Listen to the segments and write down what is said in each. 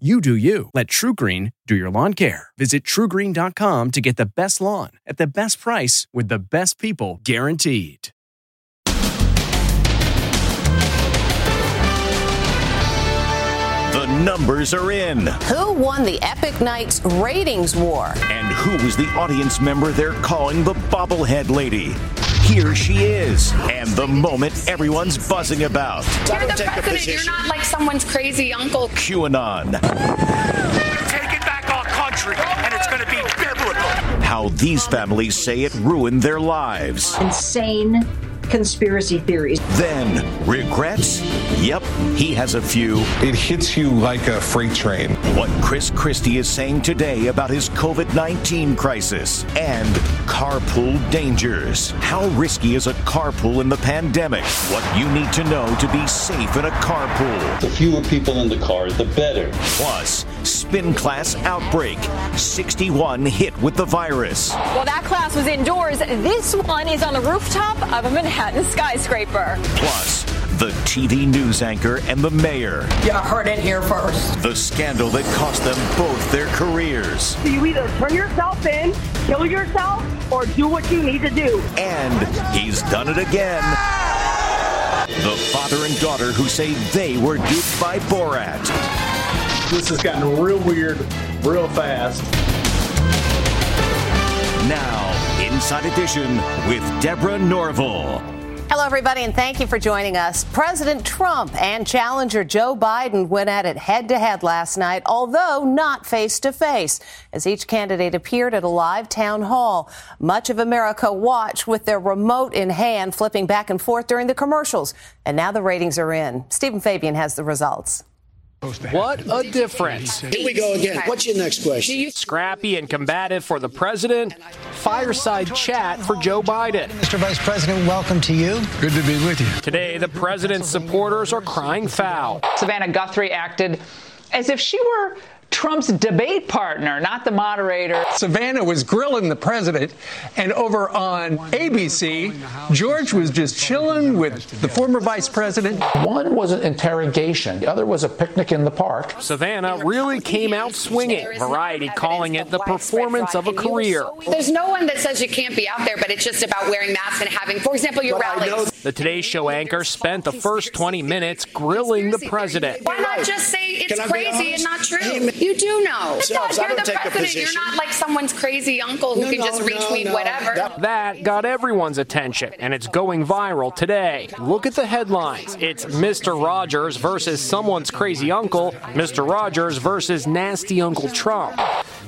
You do you. Let TruGreen do your lawn care. Visit trugreen.com to get the best lawn at the best price with the best people guaranteed. The numbers are in. Who won the Epic Nights ratings war? And who is the audience member they're calling the bobblehead lady? Here she is, and the moment everyone's buzzing about. You're the president. You're not like someone's crazy uncle. QAnon. Taking back our country, and it's going to be biblical. How these families say it ruined their lives. Insane conspiracy theories. Then, regrets? Yep, he has a few. It hits you like a freight train. What Chris Christie is saying today about his COVID 19 crisis and carpool dangers. How risky is a carpool in the pandemic? What you need to know to be safe in a carpool. The fewer people in the car, the better. Plus, spin class outbreak. 61 hit with the virus. Well, that class was indoors. This one is on the rooftop of a Manhattan skyscraper. Plus, the TV news anchor and the mayor. You heard it here first. The scandal that cost them both their careers. You either turn yourself in, kill yourself, or do what you need to do. And he's done it again. The father and daughter who say they were duped by Borat. This has gotten real weird real fast. Now, Inside Edition with Deborah Norville. Hello, everybody, and thank you for joining us. President Trump and challenger Joe Biden went at it head to head last night, although not face to face, as each candidate appeared at a live town hall. Much of America watched with their remote in hand, flipping back and forth during the commercials. And now the ratings are in. Steven Fabian has the results. What a difference. Here we go again. What's your next question? Scrappy and combative for the president, fireside chat for Joe Biden. Mr. Vice President, welcome to you. Good to be with you. Today, the president's supporters are crying foul. Savannah Guthrie acted as if she were Trump's debate partner, not the moderator. Savannah was grilling the president, and over on ABC, George was just chilling with the former vice president. One was an interrogation, the other was a picnic in the park. Savannah really came out swinging, Variety calling it the performance of a career. There's no one that says you can't be out there, but it's just about wearing masks and having, for example, your rallies. The Today Show anchor spent the first 20 minutes grilling the president. Why not just say it's crazy and not true? You do know. Selves, You're I don't the take a president. position. You're not like someone's crazy uncle who No, can no, just no, retweet no. whatever. That- That got everyone's attention, and it's going viral today. Look at the headlines. It's Mr. Rogers versus someone's crazy uncle, Mr. Rogers versus nasty Uncle Trump.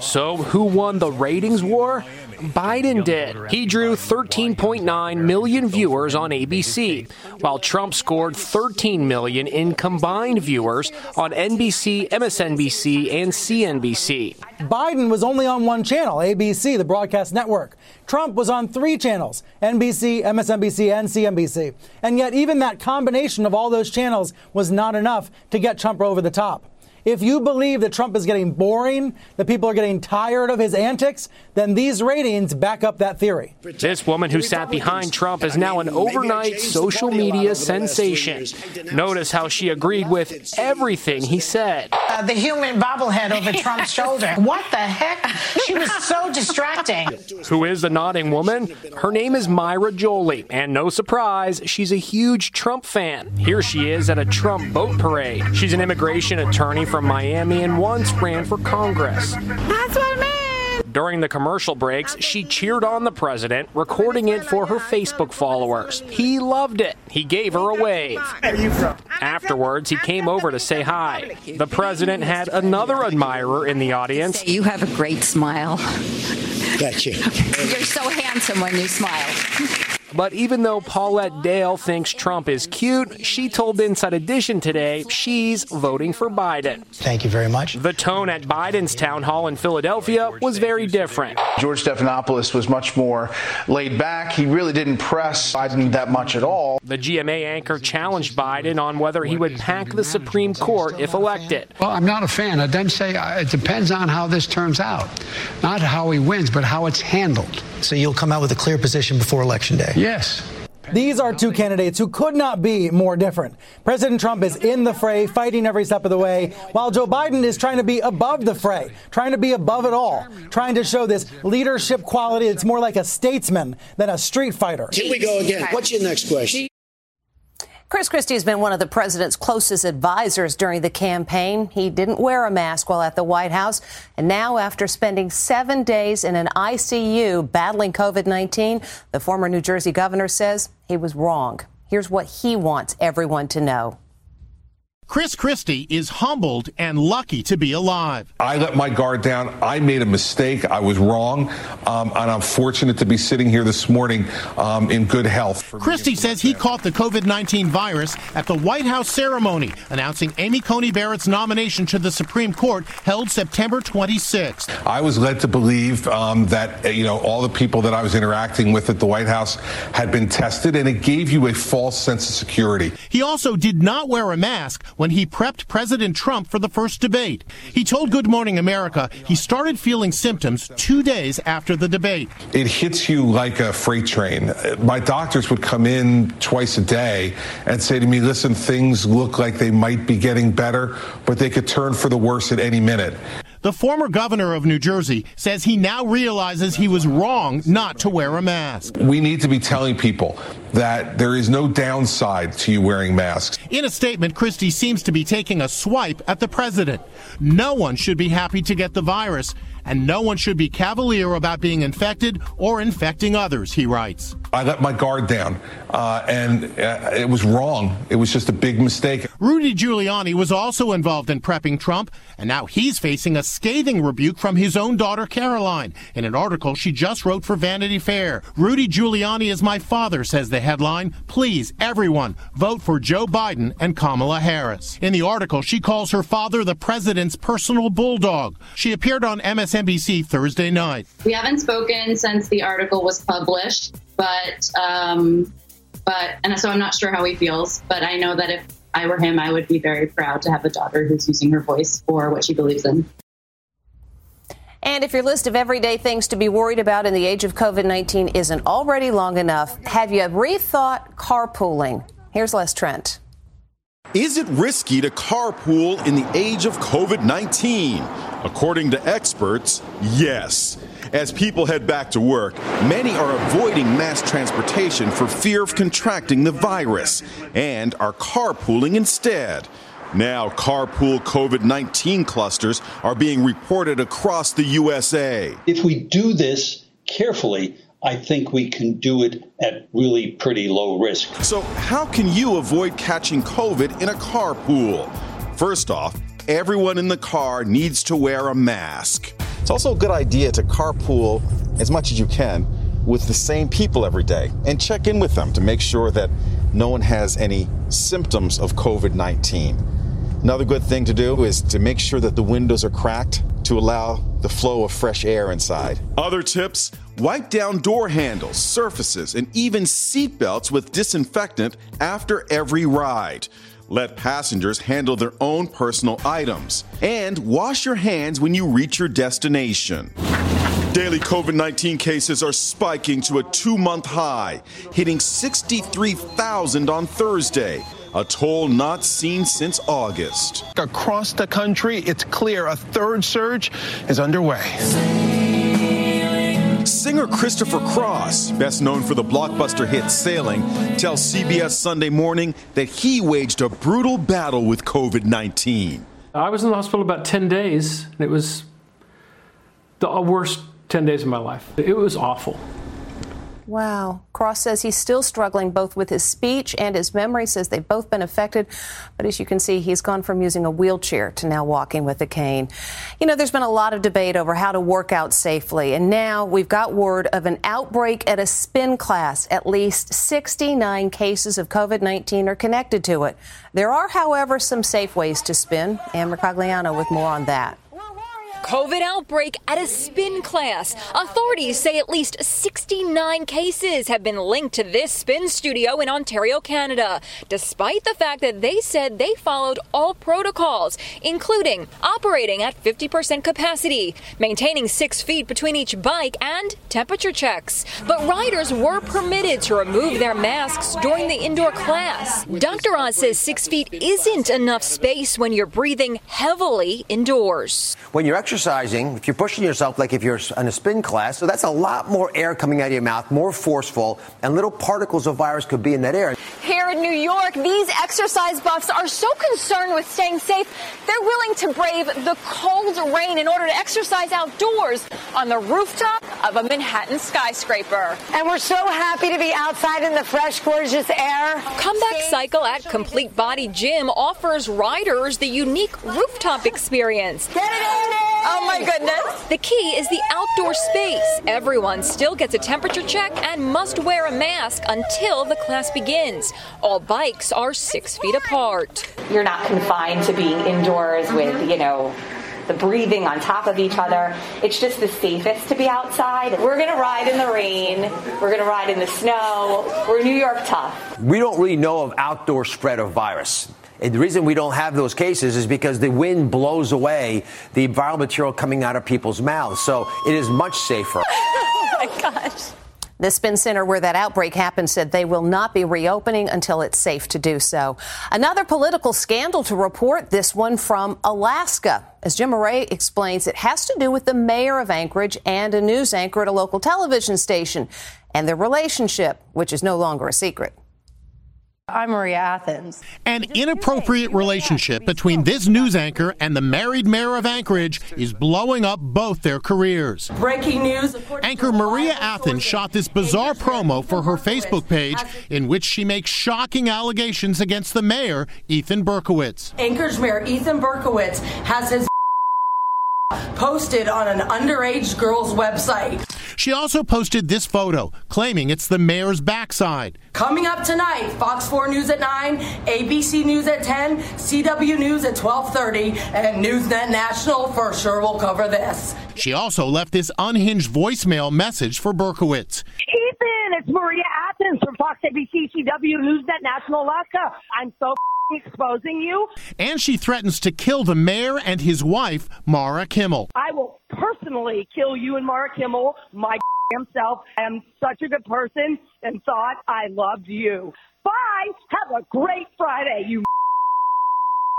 So, who won the ratings war? Biden did. He drew 13.9 million viewers on ABC, while Trump scored 13 million in combined viewers on NBC, MSNBC, and CNBC. Biden was only on one channel, ABC, the broadcast network. Trump was on three channels, NBC, MSNBC, and CNBC. And yet, even that combination of all those channels was not enough to get Trump over the top. If you believe that Trump is getting boring, that people are getting tired of his antics, then these ratings back up that theory. This woman who sat behind Trump is now an overnight social media sensation. Notice how she agreed with everything he said. Uh, the human bobblehead over Trump's shoulder. What the heck? She was so distracting. Who is the nodding woman? Her name is Mayra Joli, and no surprise, she's a huge Trump fan. Here she is at a Trump boat parade. She's an immigration attorney from Miami and once ran for Congress. That's what I meant. During the commercial breaks, she cheered on the president, recording it for her Facebook followers. He loved it. He gave her a wave. Afterwards, he came over to say hi. The president had another admirer in the audience. You have a great smile. Got you. You're so handsome when you smile. But even though Paulette Dale thinks Trump is cute, she told Inside Edition today she's voting for Biden. Thank you very much. The tone at Biden's town hall in Philadelphia was very different. George Stephanopoulos was much more laid back. He really didn't press Biden that much at all. The GMA anchor challenged Biden on whether he would pack the Supreme Court if elected. Well, I'm not a fan. I then say uh, it depends on how this turns out. Not how he wins, but how it's handled. So you'll come out with a clear position before Election Day? Yes. These are two candidates who could not be more different. President Trump is in the fray, fighting every step of the way, while Joe Biden is trying to be above the fray, trying to be above it all, trying to show this leadership quality that's more like a statesman than a street fighter. Here we go again. What's your next question? Chris Christie has been one of the president's closest advisors during the campaign. He didn't wear a mask while at the White House. And now, after spending seven days in an ICU battling COVID 19, the former New Jersey governor says he was wrong. Here's what he wants everyone to know. Chris Christie is humbled and lucky to be alive. I let my guard down. I made a mistake. I was wrong. Um, and I'm fortunate to be sitting here this morning um, in good health. Christie says he caught the COVID 19 virus at the White House ceremony announcing Amy Coney Barrett's nomination to the Supreme Court held September 26th. I was led to believe um, that, uh, you know, all the people that I was interacting with at the White House had been tested, and it gave you a false sense of security. He also did not wear a mask when he prepped President Trump for the first debate. He told Good Morning America he started feeling symptoms two days after the debate. It hits you like a freight train. My doctors would come in twice a day and say to me, listen, things look like they might be getting better, but they could turn for the worse at any minute. The former governor of New Jersey says he now realizes he was wrong not to wear a mask. We need to be telling people that there is no downside to you wearing masks. In a statement, Christie seems to be taking a swipe at the president. No one should be happy to get the virus, and no one should be cavalier about being infected or infecting others, he writes. I let my guard down, uh, and uh, it was wrong. It was just a big mistake. Rudy Giuliani was also involved in prepping Trump, and now he's facing a scathing rebuke from his own daughter, Caroline, in an article she just wrote for Vanity Fair. Rudy Giuliani is my father, says the headline. Please, everyone, vote for Joe Biden and Kamala Harris. In the article, she calls her father the president's personal bulldog. She appeared on MSNBC Thursday night. We haven't spoken since the article was published but um, but and so I'm not sure how he feels. But I know that if I were him, I would be very proud to have a daughter who's using her voice for what she believes in. And if your list of everyday things to be worried about in the age of COVID 19 isn't already long enough, have you rethought carpooling? Here's Les Trent. Is it risky to carpool in the age of COVID 19? According to experts, yes. As people head back to work, many are avoiding mass transportation for fear of contracting the virus and are carpooling instead. Now, carpool COVID 19 clusters are being reported across the USA. If we do this carefully, I think we can do it at really pretty low risk. So, how can you avoid catching COVID in a carpool? First off, everyone in the car needs to wear a mask. It's also a good idea to carpool as much as you can with the same people every day and check in with them to make sure that no one has any symptoms of COVID 19. Another good thing to do is to make sure that the windows are cracked to allow the flow of fresh air inside. Other tips wipe down door handles, surfaces, and even seatbelts with disinfectant after every ride. Let passengers handle their own personal items. And wash your hands when you reach your destination. Daily COVID 19 cases are spiking to a two month high, hitting 63,000 on Thursday, a toll not seen since August. Across the country, it's clear a third surge is underway. Singer Christopher Cross, best known for the blockbuster hit Sailing, tells CBS Sunday Morning that he waged a brutal battle with COVID 19. I was in the hospital about 10 days, and it was the worst 10 days of my life. It was awful. Wow. Cross says he's still struggling both with his speech and his memory, says they've both been affected. But as you can see, he's gone from using a wheelchair to now walking with a cane. You know, there's been a lot of debate over how to work out safely. And now we've got word of an outbreak at a spin class. At least 69 cases of COVID 19 are connected to it. There are, however, some safe ways to spin. Ann Mercogliano with more on that. COVID outbreak at a spin class. Authorities say at least 69 cases have been linked to this spin studio in Ontario, Canada, despite the fact that they said they followed all protocols, including operating at 50% capacity, maintaining six feet between each bike, and temperature checks. But riders were permitted to remove their masks during the indoor class. Dr. Oz says six feet isn't enough space when you're breathing heavily indoors. When you're exercising, if you're pushing yourself like if you're in a spin class, so that's a lot more air coming out of your mouth, more forceful, and little particles of virus could be in that air. Here in New York, these exercise buffs are so concerned with staying safe, they're willing to brave the cold rain in order to exercise outdoors on the rooftop of a Manhattan skyscraper. And we're so happy to be outside in the fresh, gorgeous air. Comeback Cycle at Complete Body Gym offers riders the unique rooftop experience. Get it in there! Oh my goodness. The key is the outdoor space. Everyone still gets a temperature check and must wear a mask until the class begins. All bikes are six feet apart. You're not confined to being indoors with, you know, the breathing on top of each other. It's just the safest to be outside. We're going to ride in the rain. We're going to ride in the snow. We're New York tough. We don't really know of outdoor spread of virus. And the reason we don't have those cases is because the wind blows away the viral material coming out of people's mouths. So it is much safer. oh my gosh. The spin center where that outbreak happened said they will not be reopening until it's safe to do so. Another political scandal to report, this one from Alaska. As Jim Moret explains, it has to do with the mayor of Anchorage and a news anchor at a local television station and their relationship, which is no longer a secret. I'm Maria Athens. An inappropriate relationship between this news anchor and the married mayor of Anchorage is blowing up both their careers. Breaking news. Anchor Maria Athens shot this bizarre promo for her Facebook page in which she makes shocking allegations against the mayor, Ethan Berkowitz. Anchorage Mayor Ethan Berkowitz has his posted on an underage girl's website. She also posted this photo, claiming it's the mayor's backside. Coming up tonight, Fox 4 News at 9, ABC News at 10, CW News at 12:30, and Newsnet National for sure will cover this. She also left this unhinged voicemail message for Berkowitz. Ethan, it's Maria Athens from Fox ABC CW Newsnet National Alaska. I'm so exposing you. And she threatens to kill the mayor and his wife, Mara Kimmel. I will personally kill you and Mara Kimmel, my self. I am such a good person and thought I loved you. Bye. Have a great Friday, you.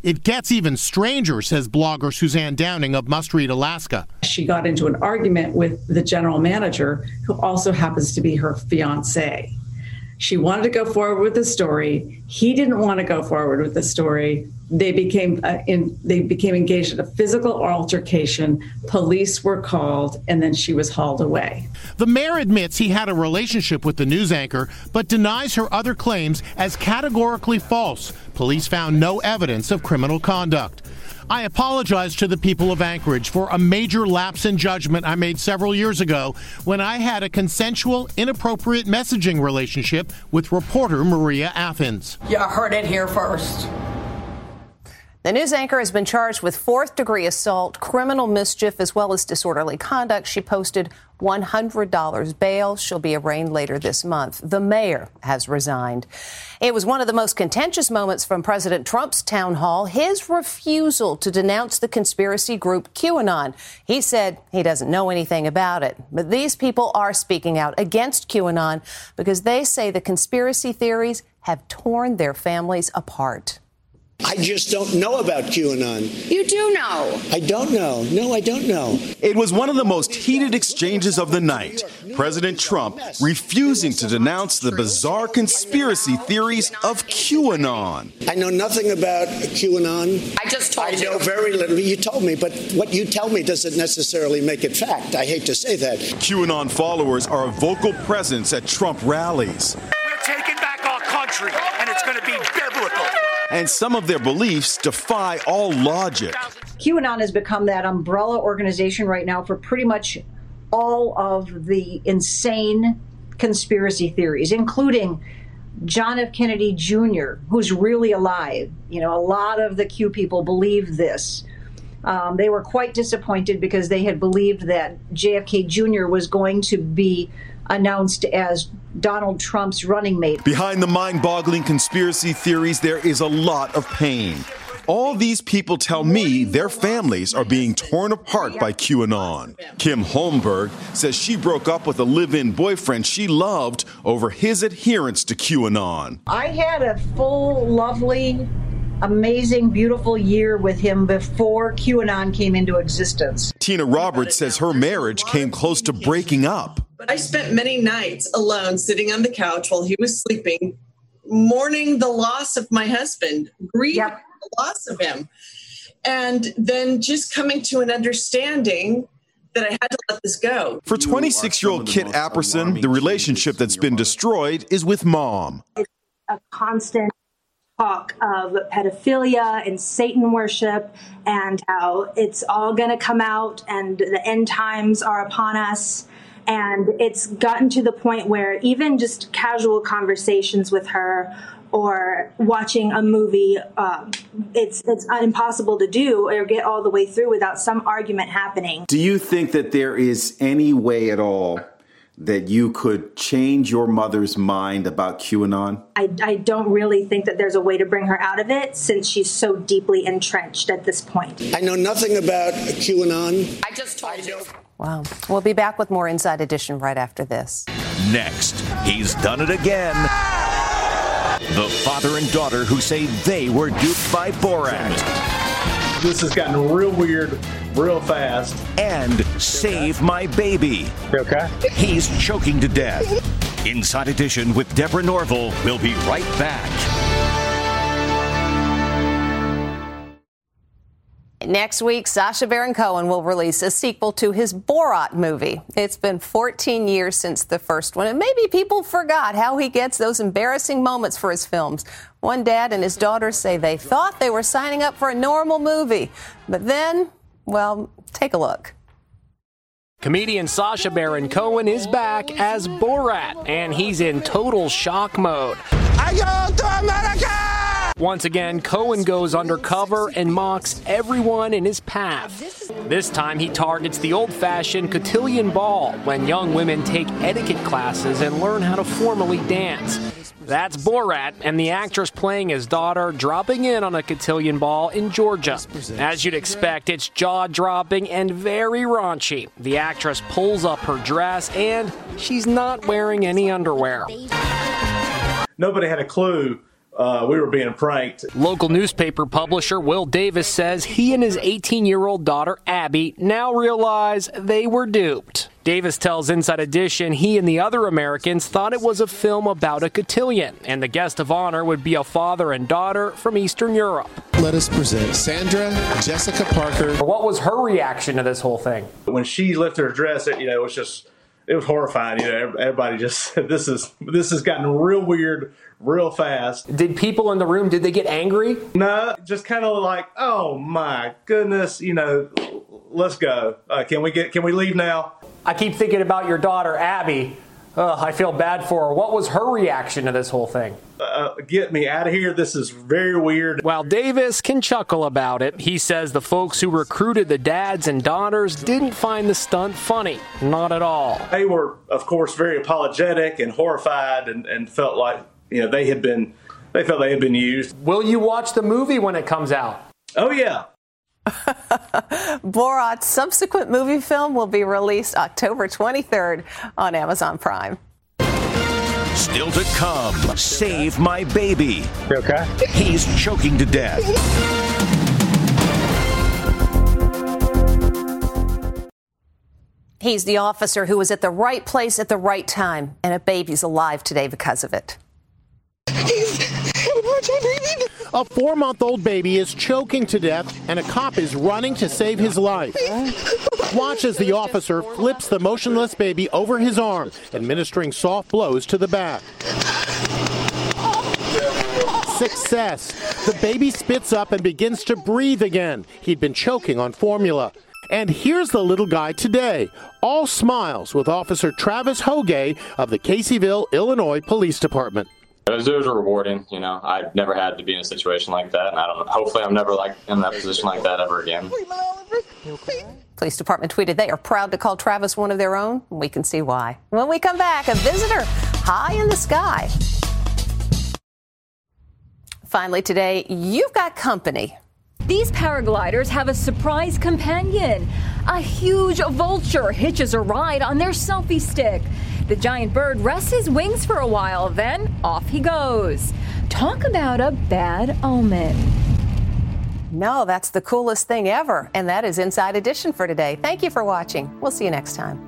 It gets even stranger, says blogger Suzanne Downing of Must Read Alaska. She got into an argument with the general manager, who also happens to be her fiance. She wanted to go forward with the story. He didn't want to go forward with the story. They became uh, in, they became engaged in a physical altercation. Police were called, and then she was hauled away. The mayor admits he had a relationship with the news anchor, but denies her other claims as categorically false. Police found no evidence of criminal conduct. I apologize to the people of Anchorage for a major lapse in judgment I made several years ago when I had a consensual, inappropriate messaging relationship with reporter Maria Athens. You heard it here first. The news anchor has been charged with fourth degree assault, criminal mischief, as well as disorderly conduct. She posted $100 bail. She'll be arraigned later this month. The mayor has resigned. It was one of the most contentious moments from President Trump's town hall, his refusal to denounce the conspiracy group QAnon. He said he doesn't know anything about it. But these people are speaking out against QAnon because they say the conspiracy theories have torn their families apart. I just don't know about QAnon. You do know. I don't know. No, I don't know. It was one of the most heated exchanges of the night. President Trump refusing to denounce the bizarre conspiracy theories of QAnon. I know nothing about QAnon. I just told I you. I know very little. You told me, but what you tell me doesn't necessarily make it fact. I hate to say that. QAnon followers are a vocal presence at Trump rallies. We're taking back our country, and it's going to be biblical. And some of their beliefs defy all logic. QAnon has become that umbrella organization right now for pretty much all of the insane conspiracy theories, including John F. Kennedy Jr., who's really alive. You know, a lot of the Q people believe this. Um, they were quite disappointed because they had believed that JFK Jr. was going to be announced as Donald Trump's running mate. Behind the mind boggling conspiracy theories, there is a lot of pain. All these people tell me their families are being torn apart by QAnon. Kim Holmberg says she broke up with a live in boyfriend she loved over his adherence to QAnon. I had a full, lovely, amazing, beautiful year with him before QAnon came into existence. Tina Roberts says her marriage came close to breaking up. But I spent many nights alone sitting on the couch while he was sleeping, mourning the loss of my husband, grieving the loss of him, and then just coming to an understanding that I had to let this go. For 26 year old Kit Apperson, the relationship that's been destroyed is with mom. a constant talk of pedophilia and Satan worship and how it's all going to come out and the end times are upon us. And it's gotten to the point where even just casual conversations with her or watching a movie, um, it's it's impossible to do or get all the way through without some argument happening. Do you think that there is any way at all that you could change your mother's mind about QAnon? I, I don't really think that there's a way to bring her out of it since she's so deeply entrenched at this point. I know nothing about QAnon. I just told you. Wow. We'll be back with more Inside Edition right after this. Next, he's done it again. The father and daughter who say they were duped by Borat. This has gotten real weird real fast. And save my baby. Okay. He's choking to death. Inside Edition with Deborah Norville. We'll be right back. Next week, Sacha Baron Cohen will release a sequel to his Borat movie. It's been 14 years since the first one, and maybe people forgot how he gets those embarrassing moments for his films. One dad and his daughter say they thought they were signing up for a normal movie, but then, well, take a look. Comedian Sacha Baron Cohen is back as Borat, and he's in total shock mode. I go to America! Once again, Cohen goes undercover and mocks everyone in his path. This time, he targets the old fashioned cotillion ball when young women take etiquette classes and learn how to formally dance. That's Borat and the actress playing his daughter dropping in on a cotillion ball in Georgia. As you'd expect, it's jaw dropping and very raunchy. The actress pulls up her dress and she's not wearing any underwear. Nobody had a clue uh, we were being pranked. Local newspaper publisher Will Davis says he and his 18 year old daughter Abby now realize they were duped. Davis tells Inside Edition he and the other Americans thought it was a film about a cotillion, and the guest of honor would be a father and daughter from Eastern Europe. Let us present Sandra Jessica Parker. What was her reaction to this whole thing? When she lifted her dress, it, you know, it was just it was horrifying. You know, everybody just this is this has gotten real weird real fast. Did people in the room did they get angry? No, just kind of like, oh my goodness, you know, let's go. Uh, can we get? Can we leave now? I keep thinking about your daughter Abby. Ugh, I feel bad for her. What was her reaction to this whole thing? Uh, get me out of here. This is very weird. While Davis can chuckle about it, he says the folks who recruited the dads and daughters didn't find the stunt funny. Not at all. They were, of course, very apologetic and horrified and, and felt like you know they had been they felt they had been used. Will you watch the movie when it comes out? Oh yeah. Borat's subsequent movie film will be released October 23rd on Amazon Prime. Still to come, save my baby. You okay? He's choking to death. He's the officer who was at the right place at the right time, and a baby's alive today because of it. A four month old baby is choking to death, and a cop is running to save his life. Watch as the officer flips the motionless baby over his arm, administering soft blows to the back. Success. The baby spits up and begins to breathe again. He'd been choking on formula. And here's the little guy today, all smiles with Officer Travis Hoge of the Caseyville, Illinois Police Department. It was, rewarding, you know. I've never had to be in a situation like that, and I don't. Know, Hopefully, I'm never like in that position like that ever again. Police department tweeted they are proud to call Travis one of their own. We can see why. When we come back, a visitor high in the sky. Finally, today, you've got company. These paragliders have a surprise companion. A huge vulture hitches a ride on their selfie stick. The giant bird rests his wings for a while, then off he goes. Talk about a bad omen. No, that's the coolest thing ever. And that is Inside Edition for today. Thank you for watching. We'll see you next time.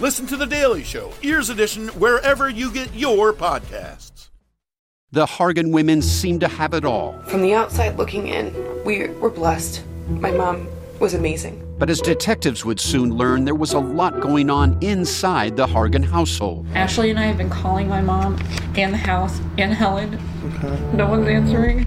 Listen to The Daily Show, Ears Edition, wherever you get your podcasts. The Hargan women seem to have it all. From the outside looking in, we were blessed. My mom was amazing. But as detectives would soon learn, there was a lot going on inside the Hargan household. Ashley and I have been calling my mom and the house and Helen. No one's answering.